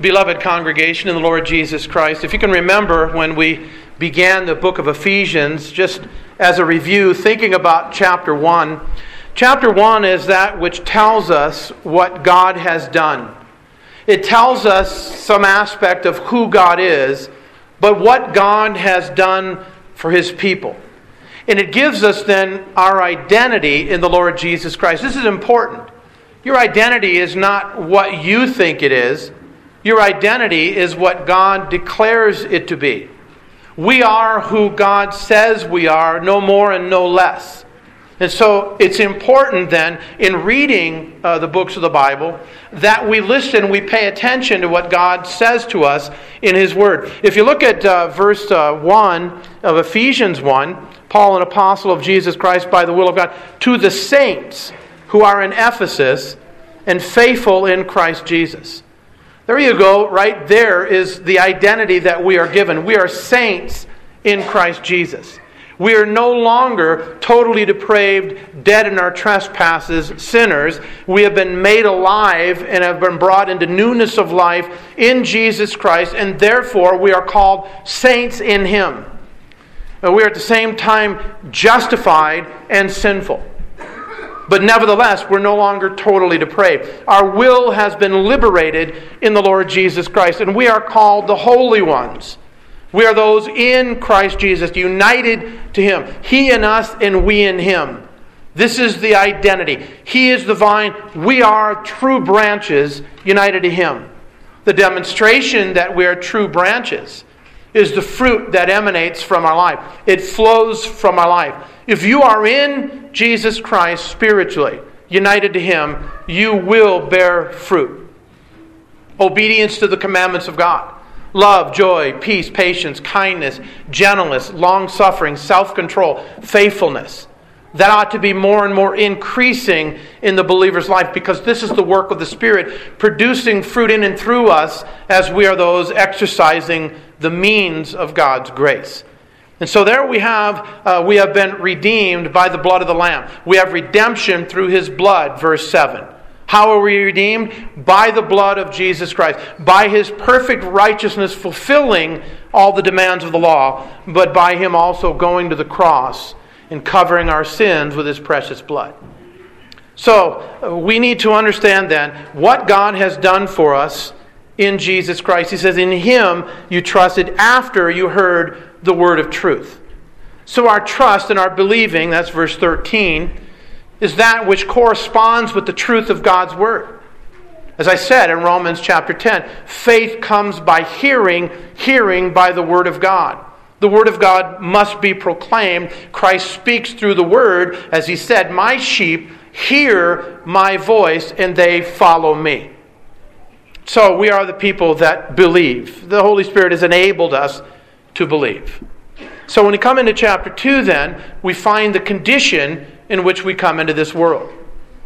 Beloved congregation in the Lord Jesus Christ, if you can remember when we began the book of Ephesians, just as a review, thinking about chapter 1, chapter 1 is that which tells us what God has done. It tells us some aspect of who God is, but what God has done for his people. And it gives us then our identity in the Lord Jesus Christ. This is important. Your identity is not what you think it is your identity is what God declares it to be. We are who God says we are, no more and no less. And so it's important then, in reading uh, the books of the Bible, that we listen, we pay attention to what God says to us in His Word. If you look at uh, verse uh, 1 of Ephesians 1, Paul, an apostle of Jesus Christ by the will of God, to the saints who are in Ephesus and faithful in Christ Jesus. There you go, right there is the identity that we are given. We are saints in Christ Jesus. We are no longer totally depraved, dead in our trespasses, sinners. We have been made alive and have been brought into newness of life in Jesus Christ, and therefore we are called saints in Him. We are at the same time justified and sinful. But nevertheless, we're no longer totally depraved. Our will has been liberated in the Lord Jesus Christ, and we are called the holy ones. We are those in Christ Jesus, united to Him. He in us, and we in Him. This is the identity. He is the vine. We are true branches united to Him. The demonstration that we are true branches is the fruit that emanates from our life, it flows from our life. If you are in Jesus Christ spiritually, united to Him, you will bear fruit. Obedience to the commandments of God. Love, joy, peace, patience, kindness, gentleness, long suffering, self control, faithfulness. That ought to be more and more increasing in the believer's life because this is the work of the Spirit, producing fruit in and through us as we are those exercising the means of God's grace. And so there we have, uh, we have been redeemed by the blood of the Lamb. We have redemption through his blood, verse 7. How are we redeemed? By the blood of Jesus Christ, by his perfect righteousness fulfilling all the demands of the law, but by him also going to the cross and covering our sins with his precious blood. So uh, we need to understand then what God has done for us in Jesus Christ. He says, In him you trusted after you heard the word of truth. So our trust and our believing, that's verse 13, is that which corresponds with the truth of God's word. As I said in Romans chapter 10, faith comes by hearing, hearing by the word of God. The word of God must be proclaimed. Christ speaks through the word, as he said, My sheep hear my voice and they follow me. So we are the people that believe. The Holy Spirit has enabled us to believe. So when we come into chapter 2, then, we find the condition in which we come into this world.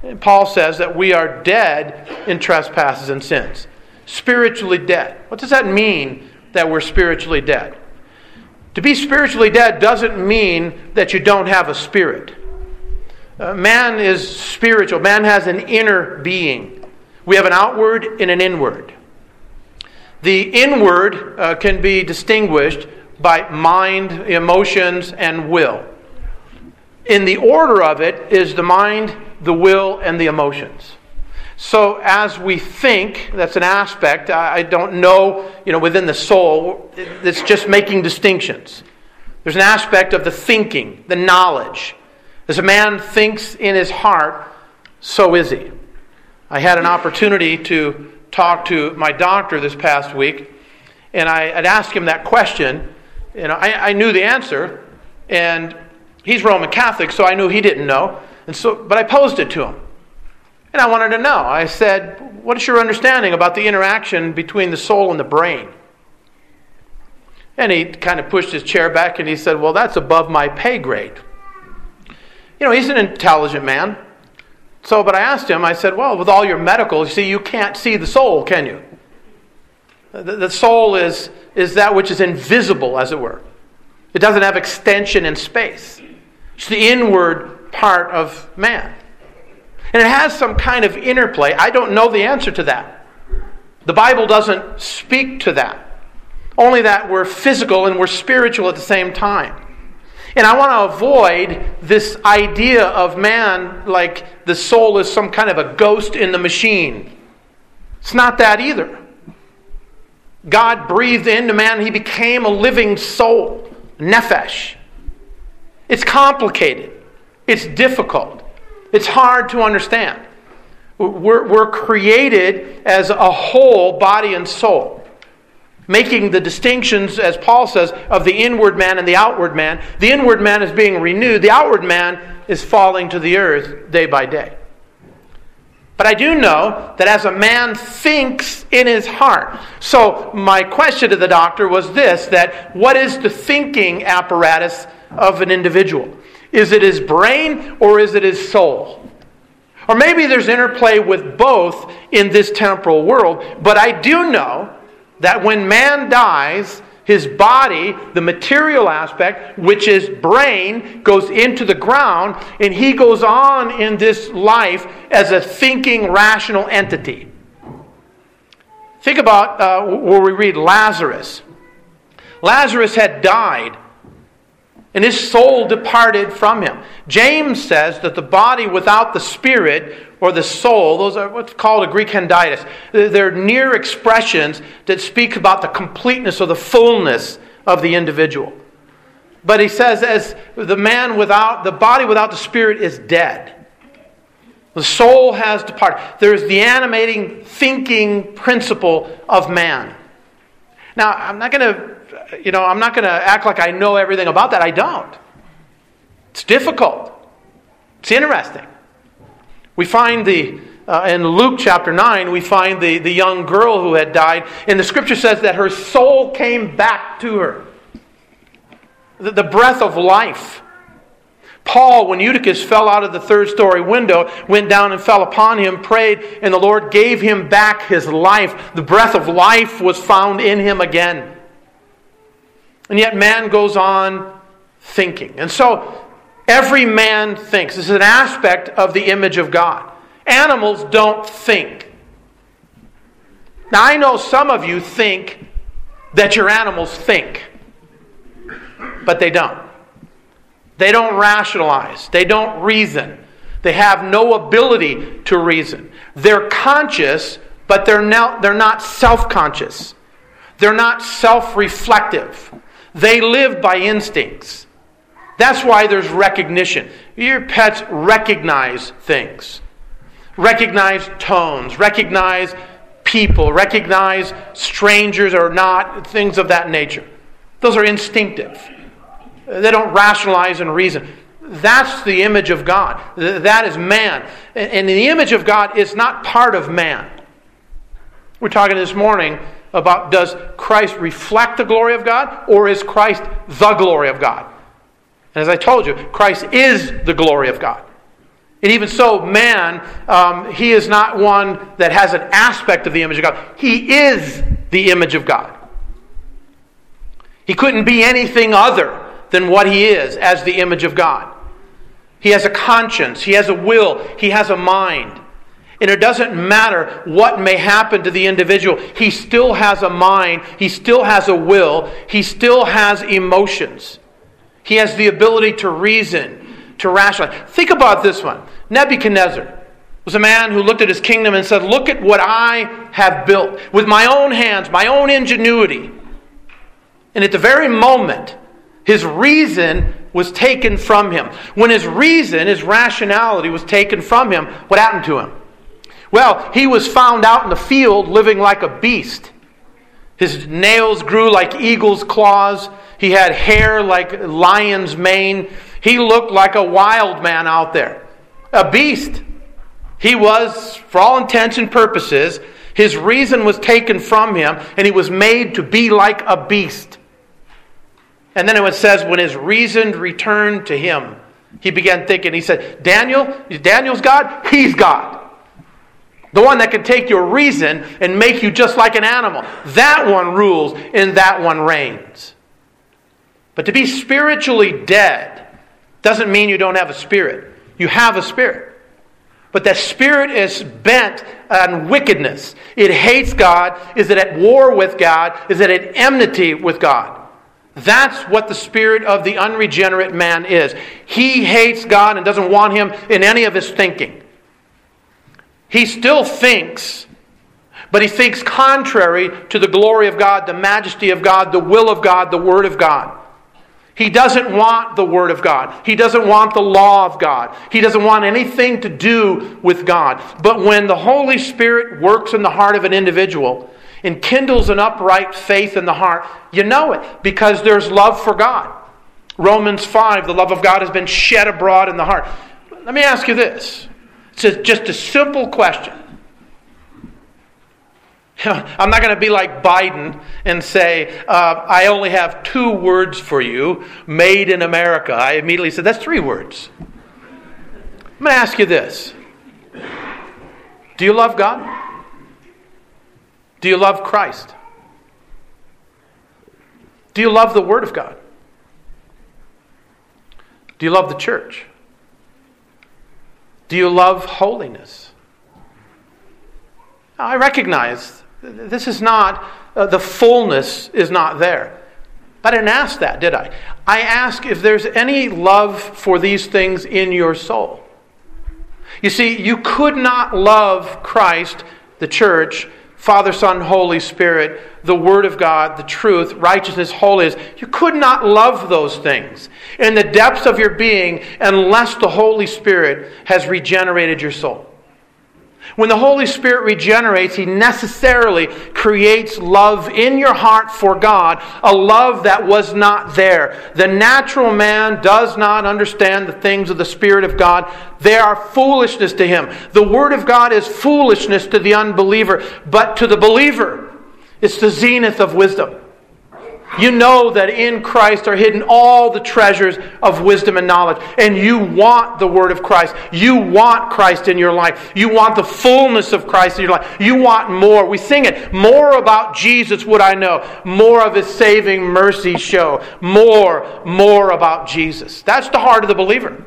And Paul says that we are dead in trespasses and sins. Spiritually dead. What does that mean that we're spiritually dead? To be spiritually dead doesn't mean that you don't have a spirit. Uh, man is spiritual, man has an inner being. We have an outward and an inward. The inward uh, can be distinguished by mind, emotions, and will. In the order of it is the mind, the will, and the emotions. So as we think, that's an aspect. I don't know, you know, within the soul, it's just making distinctions. There's an aspect of the thinking, the knowledge. As a man thinks in his heart, so is he. I had an opportunity to talk to my doctor this past week, and I, would asked him that question know, I, I knew the answer, and he's Roman Catholic, so I knew he didn't know. And so, but I posed it to him. And I wanted to know. I said, What is your understanding about the interaction between the soul and the brain? And he kind of pushed his chair back and he said, Well, that's above my pay grade. You know, he's an intelligent man. So, but I asked him, I said, Well, with all your medical, you see, you can't see the soul, can you? The, the soul is is that which is invisible, as it were. It doesn't have extension in space. It's the inward part of man. And it has some kind of interplay. I don't know the answer to that. The Bible doesn't speak to that. Only that we're physical and we're spiritual at the same time. And I want to avoid this idea of man like the soul is some kind of a ghost in the machine. It's not that either. God breathed into man he became a living soul, nephesh. It's complicated, it's difficult, it's hard to understand. We're, we're created as a whole body and soul making the distinctions, as Paul says, of the inward man and the outward man. The inward man is being renewed, the outward man is falling to the earth day by day. But I do know that as a man thinks in his heart. So my question to the doctor was this that what is the thinking apparatus of an individual? Is it his brain or is it his soul? Or maybe there's interplay with both in this temporal world, but I do know that when man dies, his body, the material aspect, which is brain, goes into the ground, and he goes on in this life as a thinking, rational entity. Think about uh, where we read Lazarus. Lazarus had died, and his soul departed from him. James says that the body without the spirit or the soul, those are what's called a Greek hendiadys. They're near expressions that speak about the completeness or the fullness of the individual. But he says, as the man without, the body without the spirit is dead. The soul has departed. There's the animating, thinking principle of man. Now, I'm not going to, you know, I'm not going to act like I know everything about that. I don't. It's difficult. It's interesting. We find the, uh, in Luke chapter 9, we find the, the young girl who had died, and the scripture says that her soul came back to her. The, the breath of life. Paul, when Eutychus fell out of the third story window, went down and fell upon him, prayed, and the Lord gave him back his life. The breath of life was found in him again. And yet man goes on thinking. And so Every man thinks. This is an aspect of the image of God. Animals don't think. Now, I know some of you think that your animals think, but they don't. They don't rationalize, they don't reason. They have no ability to reason. They're conscious, but they're, not, they're not self conscious. They're not self reflective. They live by instincts. That's why there's recognition. Your pets recognize things, recognize tones, recognize people, recognize strangers or not, things of that nature. Those are instinctive. They don't rationalize and reason. That's the image of God. That is man. And the image of God is not part of man. We're talking this morning about does Christ reflect the glory of God or is Christ the glory of God? And as I told you, Christ is the glory of God. And even so, man, um, he is not one that has an aspect of the image of God. He is the image of God. He couldn't be anything other than what he is as the image of God. He has a conscience, he has a will, he has a mind. And it doesn't matter what may happen to the individual, he still has a mind, he still has a will, he still has emotions. He has the ability to reason, to rationalize. Think about this one. Nebuchadnezzar was a man who looked at his kingdom and said, Look at what I have built with my own hands, my own ingenuity. And at the very moment, his reason was taken from him. When his reason, his rationality was taken from him, what happened to him? Well, he was found out in the field living like a beast. His nails grew like eagle's claws. He had hair like lion's mane. He looked like a wild man out there, a beast. He was, for all intents and purposes, his reason was taken from him, and he was made to be like a beast. And then it says, when his reason returned to him, he began thinking. He said, Daniel, Daniel's God? He's God. The one that can take your reason and make you just like an animal. That one rules and that one reigns. But to be spiritually dead doesn't mean you don't have a spirit. You have a spirit. But that spirit is bent on wickedness. It hates God, is it at war with God, is it at enmity with God. That's what the spirit of the unregenerate man is. He hates God and doesn't want him in any of his thinking. He still thinks, but he thinks contrary to the glory of God, the majesty of God, the will of God, the word of God. He doesn't want the Word of God. He doesn't want the law of God. He doesn't want anything to do with God. But when the Holy Spirit works in the heart of an individual and kindles an upright faith in the heart, you know it because there's love for God. Romans 5, the love of God has been shed abroad in the heart. Let me ask you this. It's just a simple question. I'm not going to be like Biden and say, uh, I only have two words for you made in America. I immediately said, that's three words. I'm going to ask you this Do you love God? Do you love Christ? Do you love the Word of God? Do you love the church? Do you love holiness? I recognize this is not, uh, the fullness is not there. I didn't ask that, did I? I ask if there's any love for these things in your soul. You see, you could not love Christ, the church, Father, Son, Holy Spirit, the Word of God, the truth, righteousness, holiness. You could not love those things in the depths of your being unless the Holy Spirit has regenerated your soul. When the Holy Spirit regenerates, He necessarily creates love in your heart for God, a love that was not there. The natural man does not understand the things of the Spirit of God. They are foolishness to him. The Word of God is foolishness to the unbeliever, but to the believer, it's the zenith of wisdom. You know that in Christ are hidden all the treasures of wisdom and knowledge. And you want the Word of Christ. You want Christ in your life. You want the fullness of Christ in your life. You want more. We sing it. More about Jesus would I know. More of His saving mercy show. More, more about Jesus. That's the heart of the believer.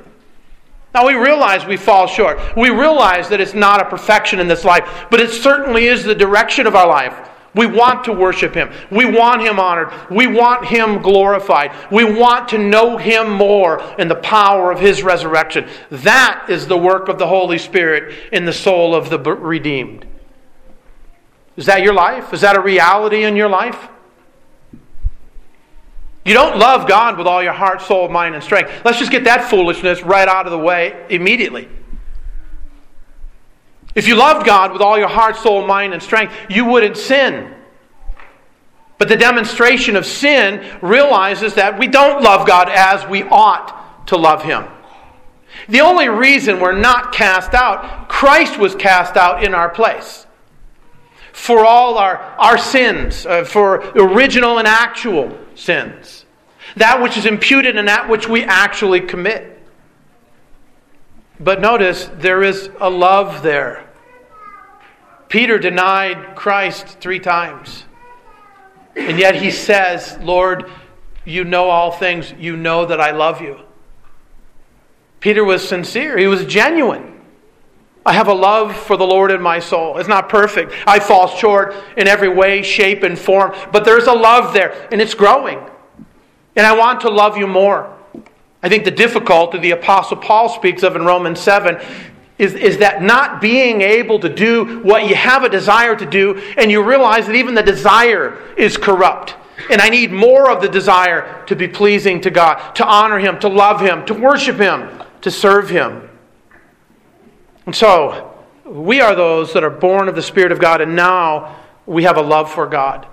Now we realize we fall short. We realize that it's not a perfection in this life, but it certainly is the direction of our life. We want to worship Him. We want Him honored. We want Him glorified. We want to know Him more in the power of His resurrection. That is the work of the Holy Spirit in the soul of the redeemed. Is that your life? Is that a reality in your life? You don't love God with all your heart, soul, mind, and strength. Let's just get that foolishness right out of the way immediately. If you loved God with all your heart, soul, mind, and strength, you wouldn't sin. But the demonstration of sin realizes that we don't love God as we ought to love Him. The only reason we're not cast out, Christ was cast out in our place. For all our, our sins, uh, for original and actual sins. That which is imputed and that which we actually commit. But notice, there is a love there. Peter denied Christ three times. And yet he says, Lord, you know all things. You know that I love you. Peter was sincere, he was genuine. I have a love for the Lord in my soul. It's not perfect. I fall short in every way, shape, and form, but there's a love there, and it's growing. And I want to love you more. I think the difficulty the Apostle Paul speaks of in Romans 7 is, is that not being able to do what you have a desire to do, and you realize that even the desire is corrupt. And I need more of the desire to be pleasing to God, to honor Him, to love Him, to worship Him, to serve Him. And so, we are those that are born of the Spirit of God, and now we have a love for God.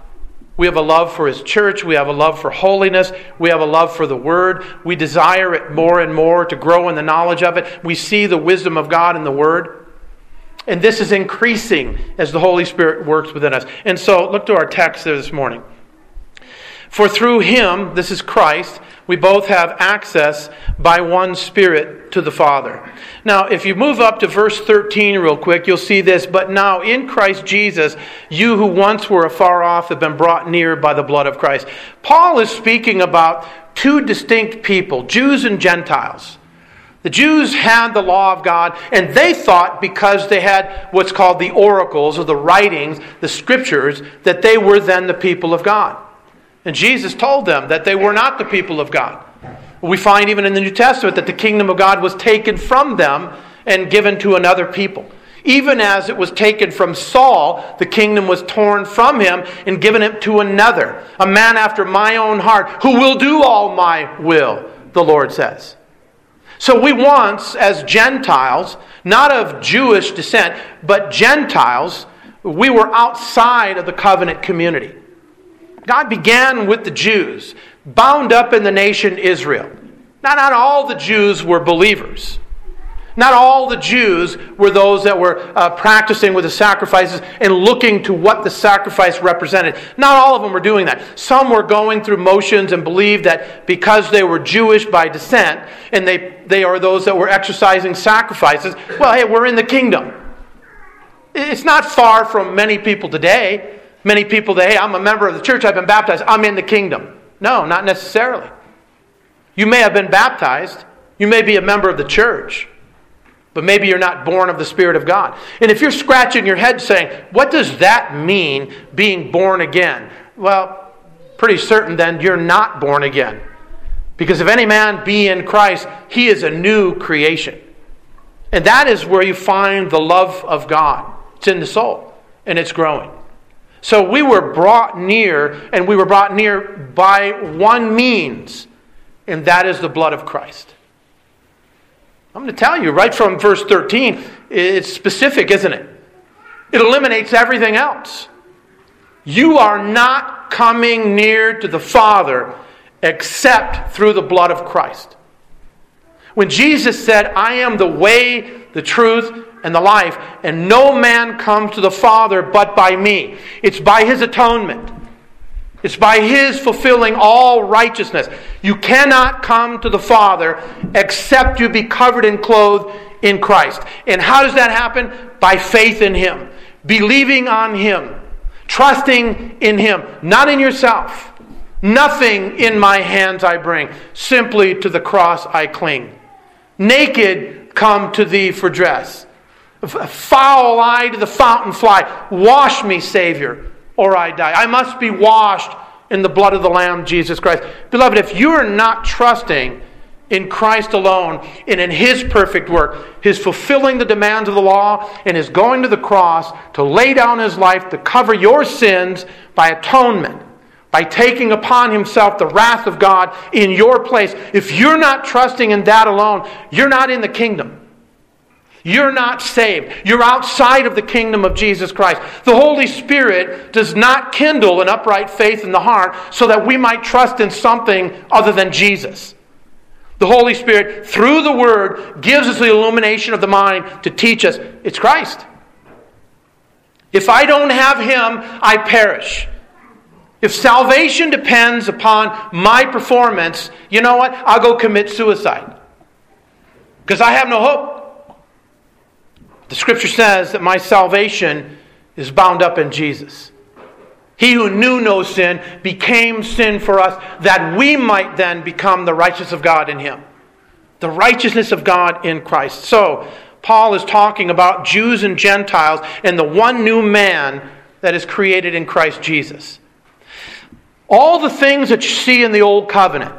We have a love for His church. We have a love for holiness. We have a love for the Word. We desire it more and more to grow in the knowledge of it. We see the wisdom of God in the Word. And this is increasing as the Holy Spirit works within us. And so, look to our text there this morning. For through Him, this is Christ, we both have access by one Spirit to the Father. Now, if you move up to verse 13 real quick, you'll see this. But now in Christ Jesus, you who once were afar off have been brought near by the blood of Christ. Paul is speaking about two distinct people, Jews and Gentiles. The Jews had the law of God, and they thought because they had what's called the oracles or the writings, the scriptures, that they were then the people of God. And Jesus told them that they were not the people of God. We find even in the New Testament that the kingdom of God was taken from them and given to another people. Even as it was taken from Saul, the kingdom was torn from him and given it to another, a man after my own heart, who will do all my will, the Lord says. So we once, as Gentiles, not of Jewish descent, but Gentiles, we were outside of the covenant community. God began with the Jews, bound up in the nation Israel. Not, not all the Jews were believers. Not all the Jews were those that were uh, practicing with the sacrifices and looking to what the sacrifice represented. Not all of them were doing that. Some were going through motions and believed that because they were Jewish by descent and they, they are those that were exercising sacrifices, well, hey, we're in the kingdom. It's not far from many people today. Many people that, hey, I'm a member of the church, I've been baptized, I'm in the kingdom. No, not necessarily. You may have been baptized, you may be a member of the church but maybe you're not born of the Spirit of God. And if you're scratching your head saying, what does that mean, being born again? Well, pretty certain then you're not born again. Because if any man be in Christ, he is a new creation. And that is where you find the love of God. It's in the soul, and it's growing. So we were brought near, and we were brought near by one means, and that is the blood of Christ. I'm going to tell you right from verse 13, it's specific, isn't it? It eliminates everything else. You are not coming near to the Father except through the blood of Christ. When Jesus said, I am the way, the truth, and the life, and no man comes to the Father but by me, it's by his atonement. It's by His fulfilling all righteousness. You cannot come to the Father except you be covered and clothed in Christ. And how does that happen? By faith in Him, believing on Him, trusting in Him, not in yourself. Nothing in my hands I bring, simply to the cross I cling. Naked come to thee for dress. Foul I to the fountain fly. Wash me, Savior or I die. I must be washed in the blood of the Lamb, Jesus Christ. Beloved, if you are not trusting in Christ alone and in His perfect work, His fulfilling the demands of the law, and His going to the cross to lay down His life to cover your sins by atonement, by taking upon Himself the wrath of God in your place, if you're not trusting in that alone, you're not in the kingdom. You're not saved. You're outside of the kingdom of Jesus Christ. The Holy Spirit does not kindle an upright faith in the heart so that we might trust in something other than Jesus. The Holy Spirit, through the Word, gives us the illumination of the mind to teach us it's Christ. If I don't have Him, I perish. If salvation depends upon my performance, you know what? I'll go commit suicide. Because I have no hope. The scripture says that my salvation is bound up in Jesus. He who knew no sin became sin for us that we might then become the righteousness of God in him. The righteousness of God in Christ. So, Paul is talking about Jews and Gentiles and the one new man that is created in Christ Jesus. All the things that you see in the Old Covenant,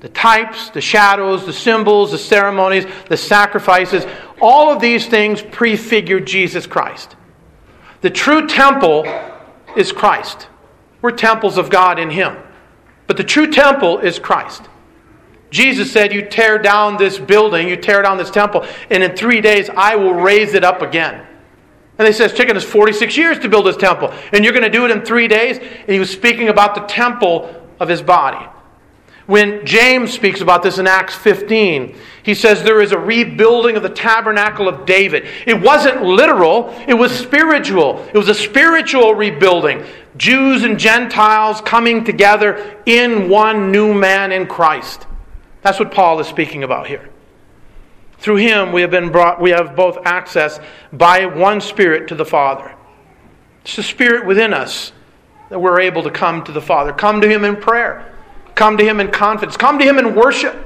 the types, the shadows, the symbols, the ceremonies, the sacrifices, all of these things prefigure Jesus Christ. The true temple is Christ. We're temples of God in Him. But the true temple is Christ. Jesus said, You tear down this building, you tear down this temple, and in three days I will raise it up again. And they It's taken us 46 years to build this temple, and you're going to do it in three days? And he was speaking about the temple of his body. When James speaks about this in Acts 15, he says there is a rebuilding of the tabernacle of David. It wasn't literal, it was spiritual. It was a spiritual rebuilding. Jews and Gentiles coming together in one new man in Christ. That's what Paul is speaking about here. Through him we have been brought we have both access by one spirit to the Father. It's the spirit within us that we're able to come to the Father. Come to him in prayer. Come to Him in confidence. Come to Him in worship.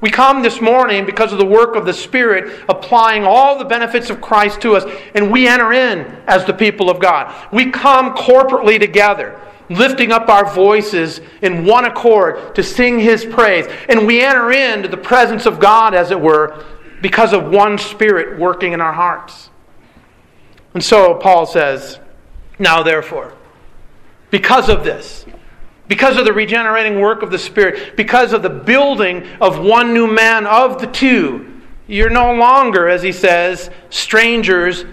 We come this morning because of the work of the Spirit, applying all the benefits of Christ to us, and we enter in as the people of God. We come corporately together, lifting up our voices in one accord to sing His praise, and we enter into the presence of God, as it were, because of one Spirit working in our hearts. And so Paul says, Now therefore, because of this, because of the regenerating work of the Spirit, because of the building of one new man of the two, you're no longer, as he says, strangers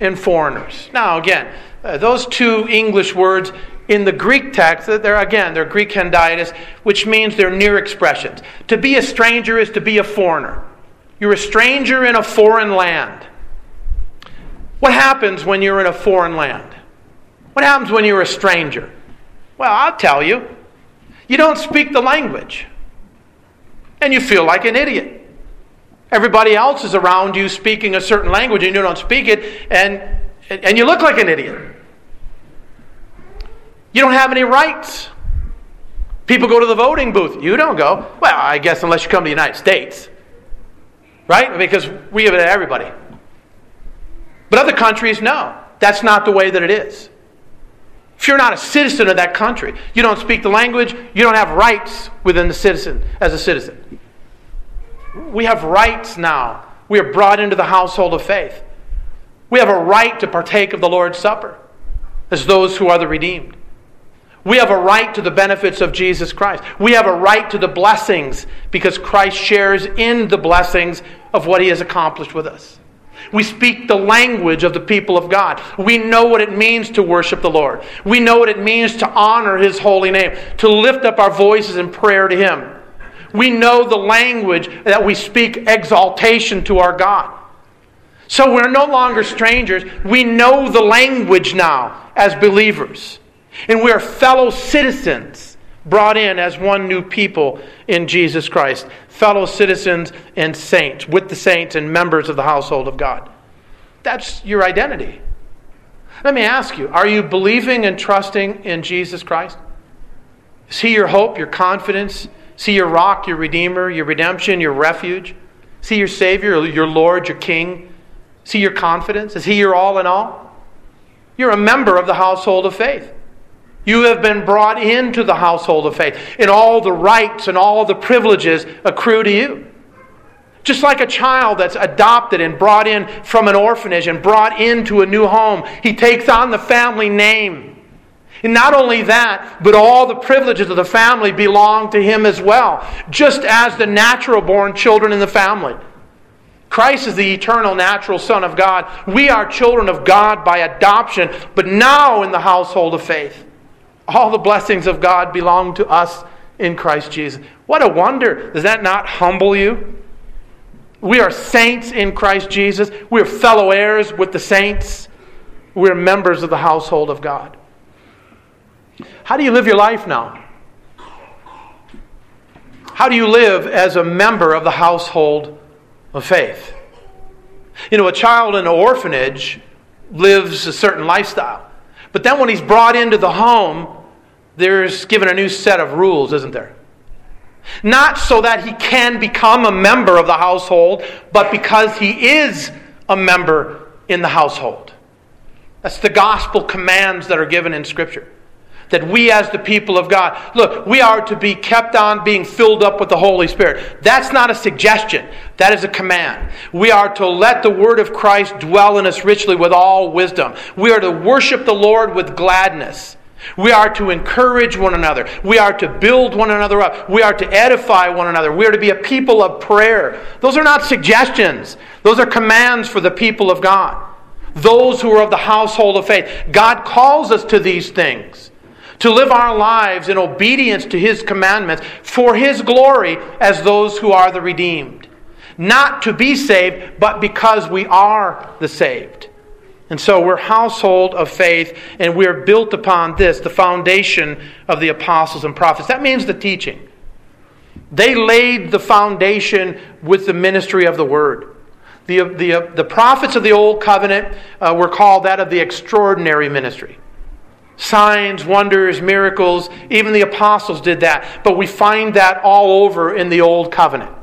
and foreigners. Now, again, uh, those two English words in the Greek text, they're again, they're Greek hendiadys, which means they're near expressions. To be a stranger is to be a foreigner. You're a stranger in a foreign land. What happens when you're in a foreign land? What happens when you're a stranger? Well, I'll tell you. You don't speak the language. And you feel like an idiot. Everybody else is around you speaking a certain language and you don't speak it, and, and you look like an idiot. You don't have any rights. People go to the voting booth. You don't go. Well, I guess unless you come to the United States. Right? Because we give it to everybody. But other countries, no. That's not the way that it is. If you're not a citizen of that country, you don't speak the language, you don't have rights within the citizen as a citizen. We have rights now. We are brought into the household of faith. We have a right to partake of the Lord's Supper as those who are the redeemed. We have a right to the benefits of Jesus Christ. We have a right to the blessings because Christ shares in the blessings of what he has accomplished with us. We speak the language of the people of God. We know what it means to worship the Lord. We know what it means to honor His holy name, to lift up our voices in prayer to Him. We know the language that we speak exaltation to our God. So we're no longer strangers. We know the language now as believers. And we are fellow citizens brought in as one new people in Jesus Christ fellow citizens and saints, with the saints and members of the household of God. That's your identity. Let me ask you are you believing and trusting in Jesus Christ? Is He your hope, your confidence? Is He your rock, your redeemer, your redemption, your refuge? Is He your Savior, your Lord, your King? Is He your confidence? Is He your all in all? You're a member of the household of faith. You have been brought into the household of faith, and all the rights and all the privileges accrue to you. Just like a child that's adopted and brought in from an orphanage and brought into a new home, he takes on the family name. And not only that, but all the privileges of the family belong to him as well, just as the natural born children in the family. Christ is the eternal natural Son of God. We are children of God by adoption, but now in the household of faith. All the blessings of God belong to us in Christ Jesus. What a wonder. Does that not humble you? We are saints in Christ Jesus. We are fellow heirs with the saints. We're members of the household of God. How do you live your life now? How do you live as a member of the household of faith? You know, a child in an orphanage lives a certain lifestyle. But then when he's brought into the home, there's given a new set of rules, isn't there? Not so that he can become a member of the household, but because he is a member in the household. That's the gospel commands that are given in Scripture. That we, as the people of God, look, we are to be kept on being filled up with the Holy Spirit. That's not a suggestion, that is a command. We are to let the Word of Christ dwell in us richly with all wisdom. We are to worship the Lord with gladness. We are to encourage one another. We are to build one another up. We are to edify one another. We are to be a people of prayer. Those are not suggestions, those are commands for the people of God. Those who are of the household of faith. God calls us to these things, to live our lives in obedience to His commandments for His glory as those who are the redeemed. Not to be saved, but because we are the saved. And so we're household of faith, and we're built upon this, the foundation of the apostles and prophets. That means the teaching. They laid the foundation with the ministry of the word. The, the, the prophets of the Old Covenant uh, were called that of the extraordinary ministry. Signs, wonders, miracles, even the apostles did that. But we find that all over in the Old Covenant.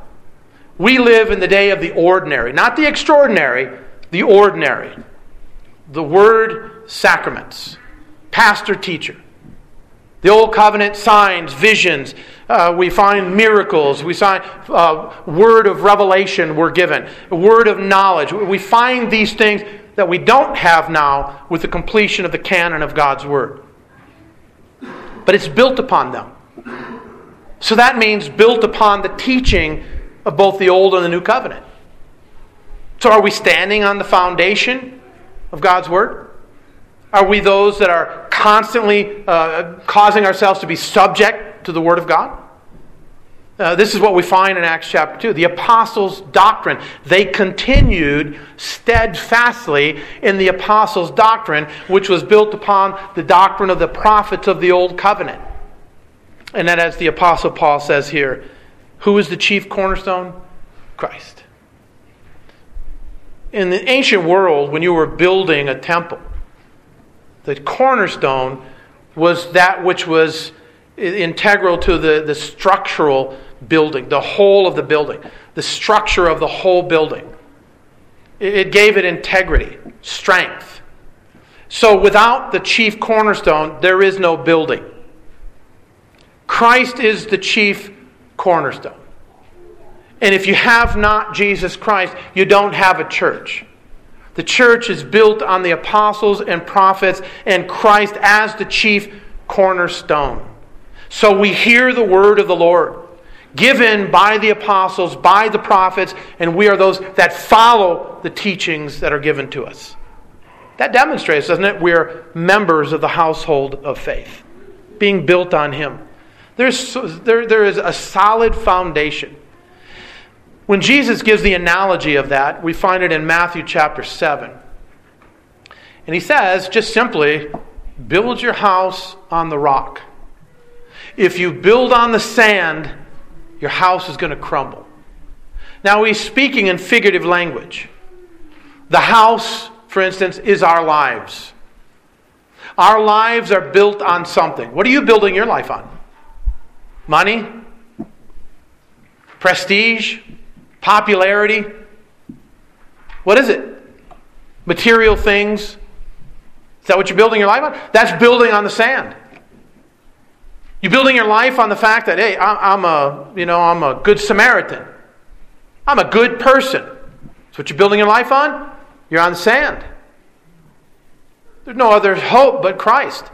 We live in the day of the ordinary, not the extraordinary, the ordinary. The word sacraments, pastor, teacher. The Old Covenant signs, visions. Uh, we find miracles. We find uh, word of revelation we're given, word of knowledge. We find these things that we don't have now with the completion of the canon of God's Word. But it's built upon them. So that means built upon the teaching of both the Old and the New Covenant. So are we standing on the foundation of God's Word? Are we those that are constantly uh, causing ourselves to be subject to the Word of God? Uh, this is what we find in Acts chapter 2. The apostles' doctrine. They continued steadfastly in the apostles' doctrine, which was built upon the doctrine of the prophets of the Old Covenant. And then, as the apostle Paul says here, who is the chief cornerstone? Christ. In the ancient world, when you were building a temple, the cornerstone was that which was integral to the, the structural building, the whole of the building, the structure of the whole building. It gave it integrity, strength. So without the chief cornerstone, there is no building. Christ is the chief cornerstone. And if you have not Jesus Christ, you don't have a church. The church is built on the apostles and prophets and Christ as the chief cornerstone. So we hear the word of the Lord given by the apostles, by the prophets, and we are those that follow the teachings that are given to us. That demonstrates, doesn't it? We're members of the household of faith, being built on Him. There's, there, there is a solid foundation. When Jesus gives the analogy of that, we find it in Matthew chapter 7. And he says, just simply, build your house on the rock. If you build on the sand, your house is going to crumble. Now, he's speaking in figurative language. The house, for instance, is our lives. Our lives are built on something. What are you building your life on? Money? Prestige? Popularity? What is it? Material things? Is that what you're building your life on? That's building on the sand. You're building your life on the fact that, hey, I'm a, you know, I'm a good Samaritan. I'm a good person. That's what you're building your life on? You're on sand. There's no other hope but Christ.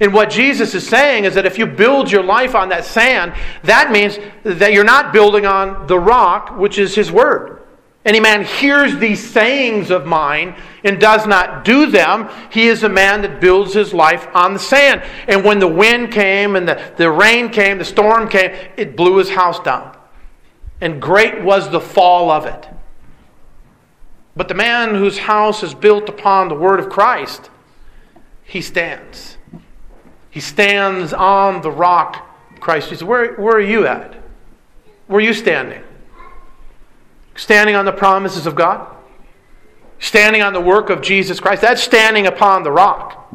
And what Jesus is saying is that if you build your life on that sand, that means that you're not building on the rock, which is His Word. Any man hears these sayings of mine and does not do them, he is a man that builds his life on the sand. And when the wind came and the, the rain came, the storm came, it blew his house down. And great was the fall of it. But the man whose house is built upon the word of Christ, he stands. He stands on the rock, Christ Jesus. Where, where are you at? Where are you standing? Standing on the promises of God? Standing on the work of Jesus Christ? That's standing upon the rock.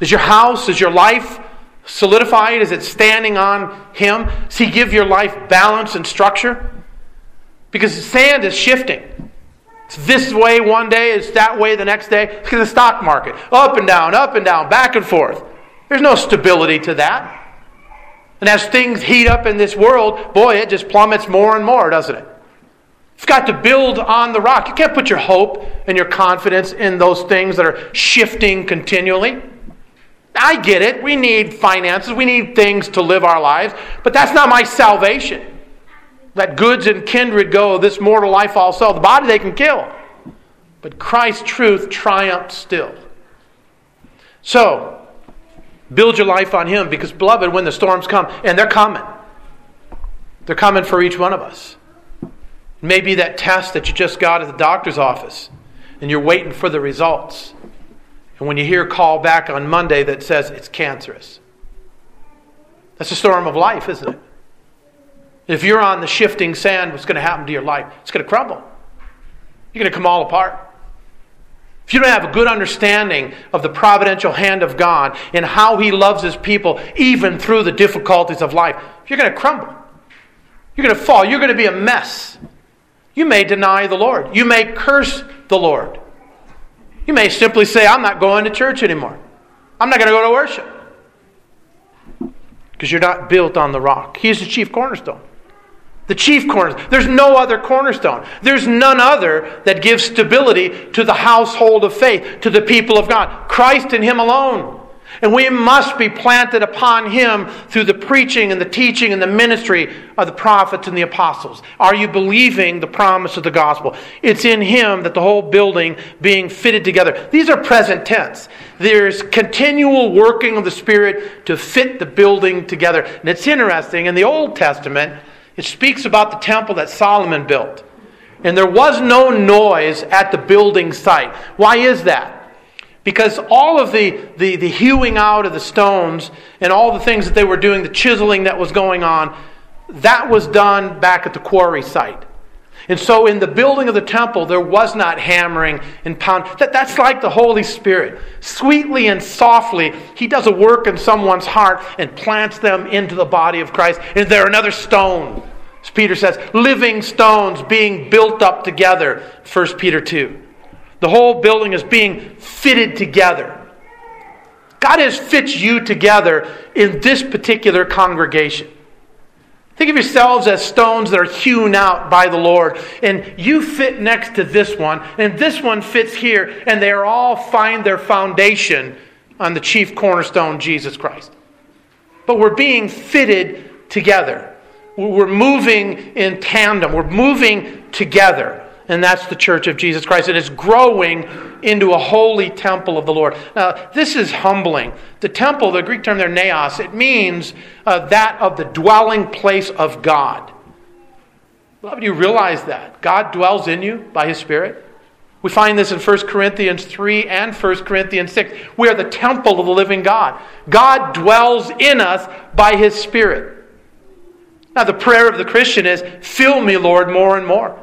Is your house, is your life solidified? Is it standing on Him? Does He give your life balance and structure? Because the sand is shifting. It's this way one day, it's that way the next day. Look at the stock market up and down, up and down, back and forth. There's no stability to that. And as things heat up in this world, boy, it just plummets more and more, doesn't it? You've got to build on the rock. You can't put your hope and your confidence in those things that are shifting continually. I get it. We need finances. We need things to live our lives. But that's not my salvation. Let goods and kindred go, this mortal life also. The body they can kill. But Christ's truth triumphs still. So, build your life on Him because, beloved, when the storms come, and they're coming, they're coming for each one of us. Maybe that test that you just got at the doctor's office and you're waiting for the results. And when you hear a call back on Monday that says it's cancerous, that's a storm of life, isn't it? If you're on the shifting sand, what's going to happen to your life? It's going to crumble. You're going to come all apart. If you don't have a good understanding of the providential hand of God and how He loves His people, even through the difficulties of life, you're going to crumble. You're going to fall. You're going to be a mess. You may deny the Lord. You may curse the Lord. You may simply say, I'm not going to church anymore. I'm not going to go to worship. Because you're not built on the rock. He's the chief cornerstone. The chief cornerstone. There's no other cornerstone. There's none other that gives stability to the household of faith, to the people of God. Christ and Him alone. And we must be planted upon him through the preaching and the teaching and the ministry of the prophets and the apostles. Are you believing the promise of the gospel? It's in him that the whole building being fitted together. These are present tense. There's continual working of the Spirit to fit the building together. And it's interesting, in the Old Testament, it speaks about the temple that Solomon built. And there was no noise at the building site. Why is that? Because all of the, the, the hewing out of the stones and all the things that they were doing, the chiseling that was going on, that was done back at the quarry site. And so in the building of the temple, there was not hammering and pounding. That, that's like the Holy Spirit. Sweetly and softly, He does a work in someone's heart and plants them into the body of Christ. And they're another stone. As Peter says, living stones being built up together. 1 Peter 2. The whole building is being fitted together. God has fit you together in this particular congregation. Think of yourselves as stones that are hewn out by the Lord, and you fit next to this one, and this one fits here, and they all find their foundation on the chief cornerstone, Jesus Christ. But we're being fitted together. We're moving in tandem. We're moving together and that's the church of Jesus Christ. And It is growing into a holy temple of the Lord. Now, this is humbling. The temple, the Greek term there, naos, it means uh, that of the dwelling place of God. Beloved, you realize that. God dwells in you by His Spirit. We find this in 1 Corinthians 3 and 1 Corinthians 6. We are the temple of the living God. God dwells in us by His Spirit. Now, the prayer of the Christian is, Fill me, Lord, more and more.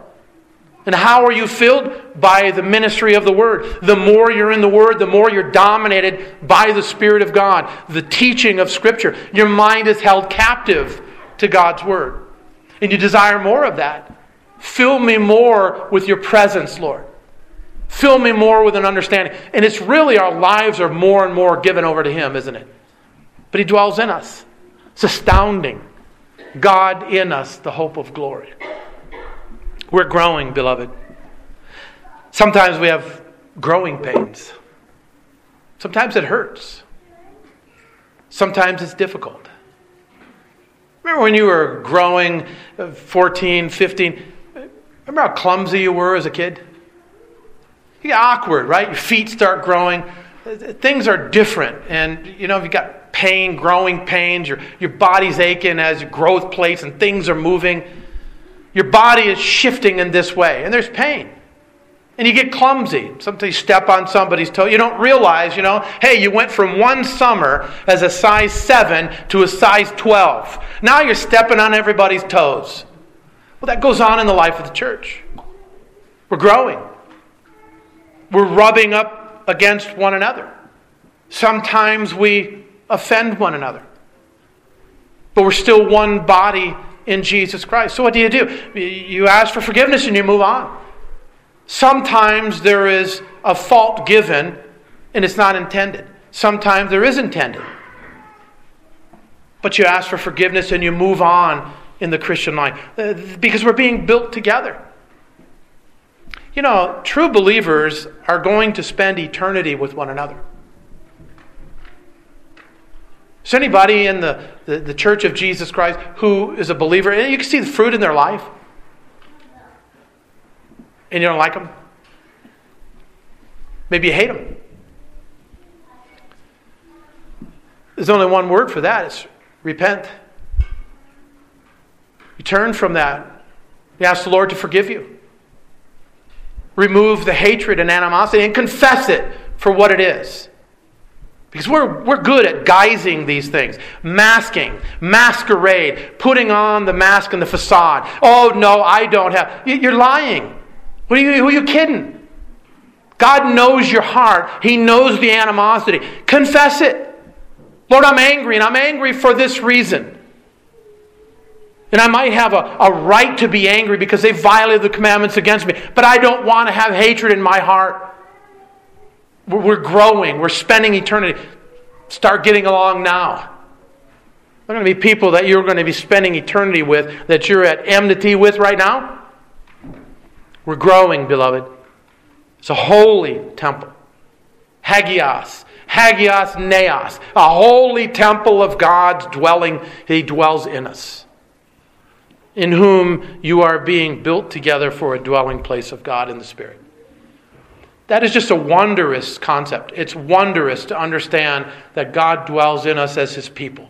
And how are you filled? By the ministry of the Word. The more you're in the Word, the more you're dominated by the Spirit of God, the teaching of Scripture. Your mind is held captive to God's Word. And you desire more of that. Fill me more with your presence, Lord. Fill me more with an understanding. And it's really our lives are more and more given over to Him, isn't it? But He dwells in us. It's astounding. God in us, the hope of glory. We're growing, beloved. Sometimes we have growing pains. Sometimes it hurts. Sometimes it's difficult. Remember when you were growing, uh, 14, 15? Remember how clumsy you were as a kid? You get awkward, right? Your feet start growing. Things are different. And, you know, you've got pain, growing pains, your, your body's aching as your growth plates and things are moving. Your body is shifting in this way, and there's pain. And you get clumsy. Sometimes you step on somebody's toe. You don't realize, you know, hey, you went from one summer as a size 7 to a size 12. Now you're stepping on everybody's toes. Well, that goes on in the life of the church. We're growing, we're rubbing up against one another. Sometimes we offend one another. But we're still one body in Jesus Christ. So, what do you do? You ask for forgiveness and you move on. Sometimes there is a fault given and it's not intended, sometimes there is intended. But you ask for forgiveness and you move on in the Christian life uh, because we're being built together. You know, true believers are going to spend eternity with one another. Is there anybody in the, the, the, church of Jesus Christ who is a believer? And you can see the fruit in their life. And you don't like them? Maybe you hate them. There's only one word for that it's repent. You turn from that. You ask the Lord to forgive you. Remove the hatred and animosity and confess it for what it is. Because we're, we're good at guising these things, masking, masquerade, putting on the mask and the facade. Oh, no, I don't have. You're lying. Are you, who are you kidding? God knows your heart, He knows the animosity. Confess it. Lord, I'm angry, and I'm angry for this reason. And I might have a, a right to be angry because they violated the commandments against me, but I don't want to have hatred in my heart. We're, growing, we're spending eternity. Start getting along now. There are going to be people that you're going to be spending eternity with that you're at enmity with right now. We're growing, beloved. It's a holy temple. Hagios. Hagios naos. A holy temple of God's dwelling. He dwells in us. In whom you are being built together for a dwelling place of God in the Spirit. That is just a wondrous concept. It's wondrous to understand that God dwells in us as His people.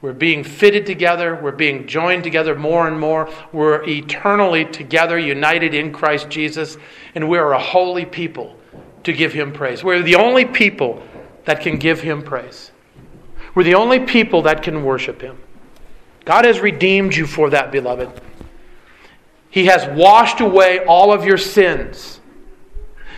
We're being fitted together. We're being joined together more and more. We're eternally together, united in Christ Jesus. And we're a holy people to give Him praise. We're the only people that can give Him praise. We're the only people that can worship Him. God has redeemed you for that, beloved. He has washed away all of your sins.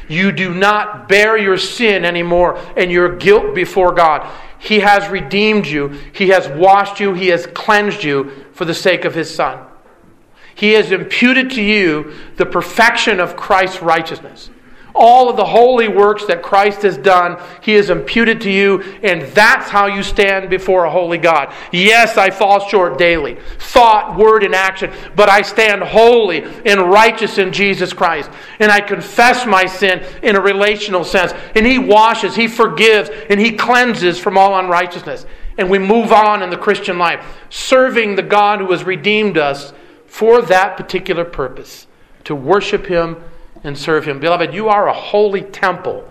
You do not bear your sin anymore and your guilt before God. He has redeemed you, He has washed you, He has cleansed you for the sake of His Son. He has imputed to you the perfection of Christ's righteousness. All of the holy works that Christ has done, He has imputed to you, and that's how you stand before a holy God. Yes, I fall short daily, thought, word, and action, but I stand holy and righteous in Jesus Christ. And I confess my sin in a relational sense. And He washes, He forgives, and He cleanses from all unrighteousness. And we move on in the Christian life, serving the God who has redeemed us for that particular purpose to worship Him and serve Him. Beloved, you are a holy temple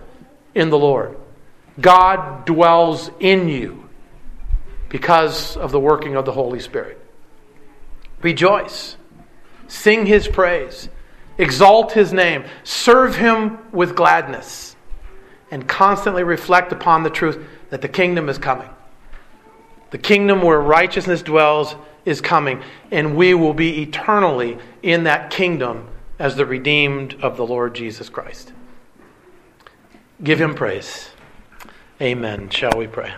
in the Lord. God dwells in you because of the working of the Holy Spirit. Rejoice, sing His praise, exalt His name, serve Him with gladness, and constantly reflect upon the truth that the kingdom is coming. The kingdom where righteousness dwells is coming, and we will be eternally in that kingdom as the redeemed of the Lord Jesus Christ. Give him praise. Amen. Shall we pray?